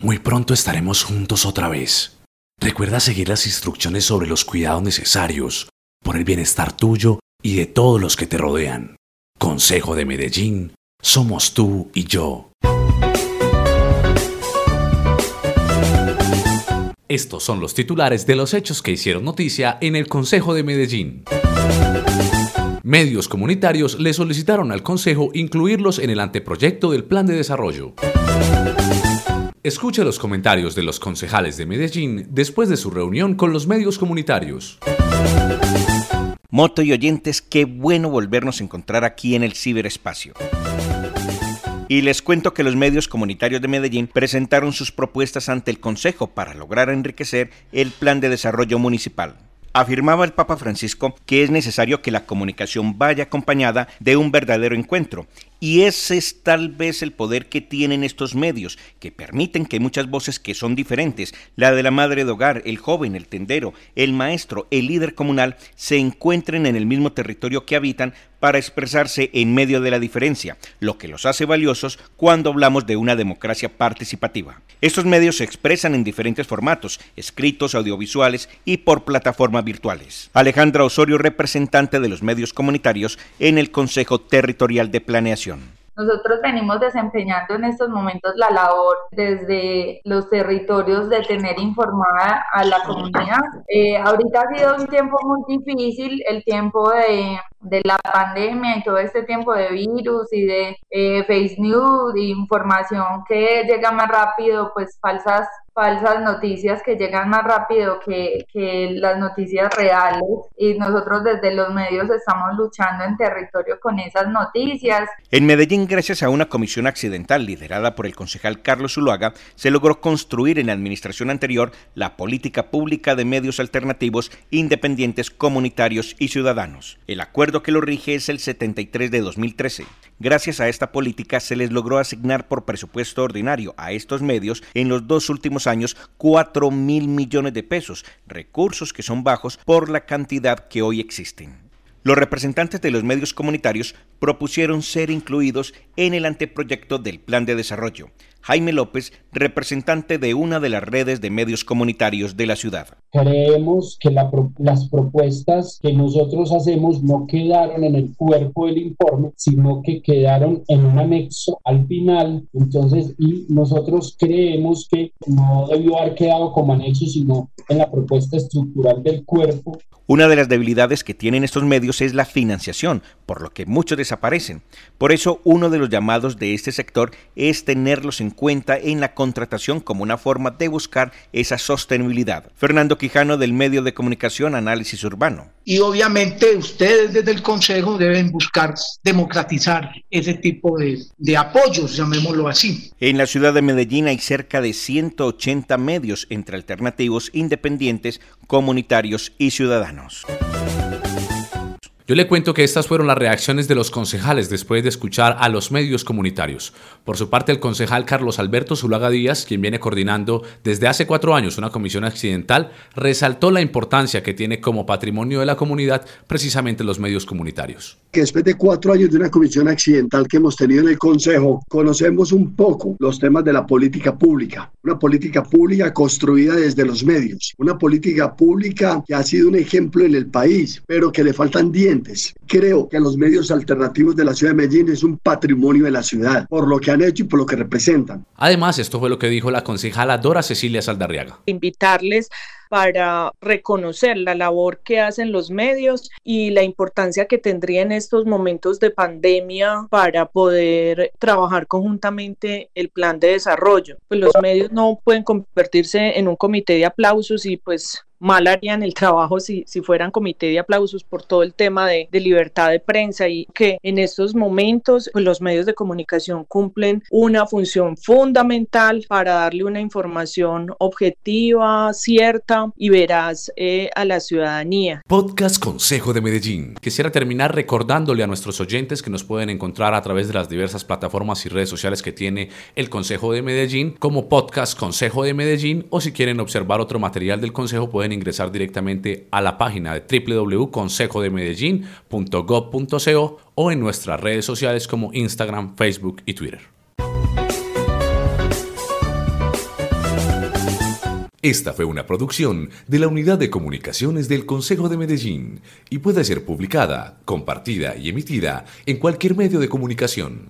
Muy pronto estaremos juntos otra vez. Recuerda seguir las instrucciones sobre los cuidados necesarios por el bienestar tuyo y de todos los que te rodean. Consejo de Medellín, somos tú y yo. Estos son los titulares de los hechos que hicieron noticia en el Consejo de Medellín. Medios comunitarios le solicitaron al Consejo incluirlos en el anteproyecto del Plan de Desarrollo. Escuche los comentarios de los concejales de Medellín después de su reunión con los medios comunitarios. Moto y oyentes, qué bueno volvernos a encontrar aquí en el ciberespacio. Y les cuento que los medios comunitarios de Medellín presentaron sus propuestas ante el Consejo para lograr enriquecer el plan de desarrollo municipal. Afirmaba el Papa Francisco que es necesario que la comunicación vaya acompañada de un verdadero encuentro y ese es tal vez el poder que tienen estos medios, que permiten que muchas voces que son diferentes, la de la madre de hogar, el joven, el tendero, el maestro, el líder comunal, se encuentren en el mismo territorio que habitan para expresarse en medio de la diferencia, lo que los hace valiosos cuando hablamos de una democracia participativa. Estos medios se expresan en diferentes formatos, escritos, audiovisuales y por plataformas virtuales. Alejandra Osorio, representante de los medios comunitarios en el Consejo Territorial de Planeación. Nosotros venimos desempeñando en estos momentos la labor desde los territorios de tener informada a la comunidad. Eh, ahorita ha sido un tiempo muy difícil, el tiempo de, de, la pandemia y todo este tiempo de virus y de eh, face news, de información que llega más rápido, pues falsas falsas noticias que llegan más rápido que, que, las noticias reales y nosotros desde los medios estamos luchando en territorio con esas noticias. En Medellín, gracias a una comisión accidental liderada por el concejal Carlos Zuluaga, se logró construir en la administración anterior la política pública de medios alternativos independientes, comunitarios y ciudadanos. El acuerdo que lo rige es el 73 de 2013. Gracias a esta política se les logró asignar por presupuesto ordinario a estos medios en los dos últimos años 4 mil millones de pesos, recursos que son bajos por la cantidad que hoy existen. Los representantes de los medios comunitarios propusieron ser incluidos en el anteproyecto del Plan de Desarrollo. Jaime López, representante de una de las redes de medios comunitarios de la ciudad. Creemos que las propuestas que nosotros hacemos no quedaron en el cuerpo del informe, sino que quedaron en un anexo al final. Entonces, y nosotros creemos que no debió haber quedado como anexo, sino en la propuesta estructural del cuerpo. Una de las debilidades que tienen estos medios es la financiación, por lo que muchos desaparecen. Por eso, uno de los llamados de este sector es tenerlos en cuenta en la contratación como una forma de buscar esa sostenibilidad. Fernando Quijano del medio de comunicación Análisis Urbano. Y obviamente ustedes desde el Consejo deben buscar democratizar ese tipo de, de apoyos, llamémoslo así. En la ciudad de Medellín hay cerca de 180 medios entre alternativos, independientes, comunitarios y ciudadanos. Yo le cuento que estas fueron las reacciones de los concejales después de escuchar a los medios comunitarios. Por su parte, el concejal Carlos Alberto Zulaga Díaz, quien viene coordinando desde hace cuatro años una comisión accidental, resaltó la importancia que tiene como patrimonio de la comunidad precisamente los medios comunitarios. Que después de cuatro años de una comisión accidental que hemos tenido en el Consejo, conocemos un poco los temas de la política pública. Una política pública construida desde los medios. Una política pública que ha sido un ejemplo en el país, pero que le faltan dientes Creo que los medios alternativos de la ciudad de Medellín es un patrimonio de la ciudad, por lo que han hecho y por lo que representan. Además, esto fue lo que dijo la concejala Dora Cecilia Saldarriaga. Invitarles para reconocer la labor que hacen los medios y la importancia que tendría en estos momentos de pandemia para poder trabajar conjuntamente el plan de desarrollo. Pues los medios no pueden convertirse en un comité de aplausos y pues mal harían el trabajo si, si fueran comité de aplausos por todo el tema de, libertad de prensa y que en estos momentos pues, los medios de comunicación cumplen una función fundamental para darle una información objetiva, cierta y veraz eh, a la ciudadanía. Podcast Consejo de Medellín. Quisiera terminar recordándole a nuestros oyentes que nos pueden encontrar a través de las diversas plataformas y redes sociales que tiene el Consejo de Medellín como Podcast Consejo de Medellín o si quieren observar otro material del Consejo ingresar directamente a la página de www.consejodemedellin.gov.co o en nuestras redes sociales como Instagram, Facebook y Twitter. Esta fue una producción de la Unidad de Comunicaciones del Consejo de Medellín y puede ser publicada, compartida y emitida en cualquier medio de comunicación.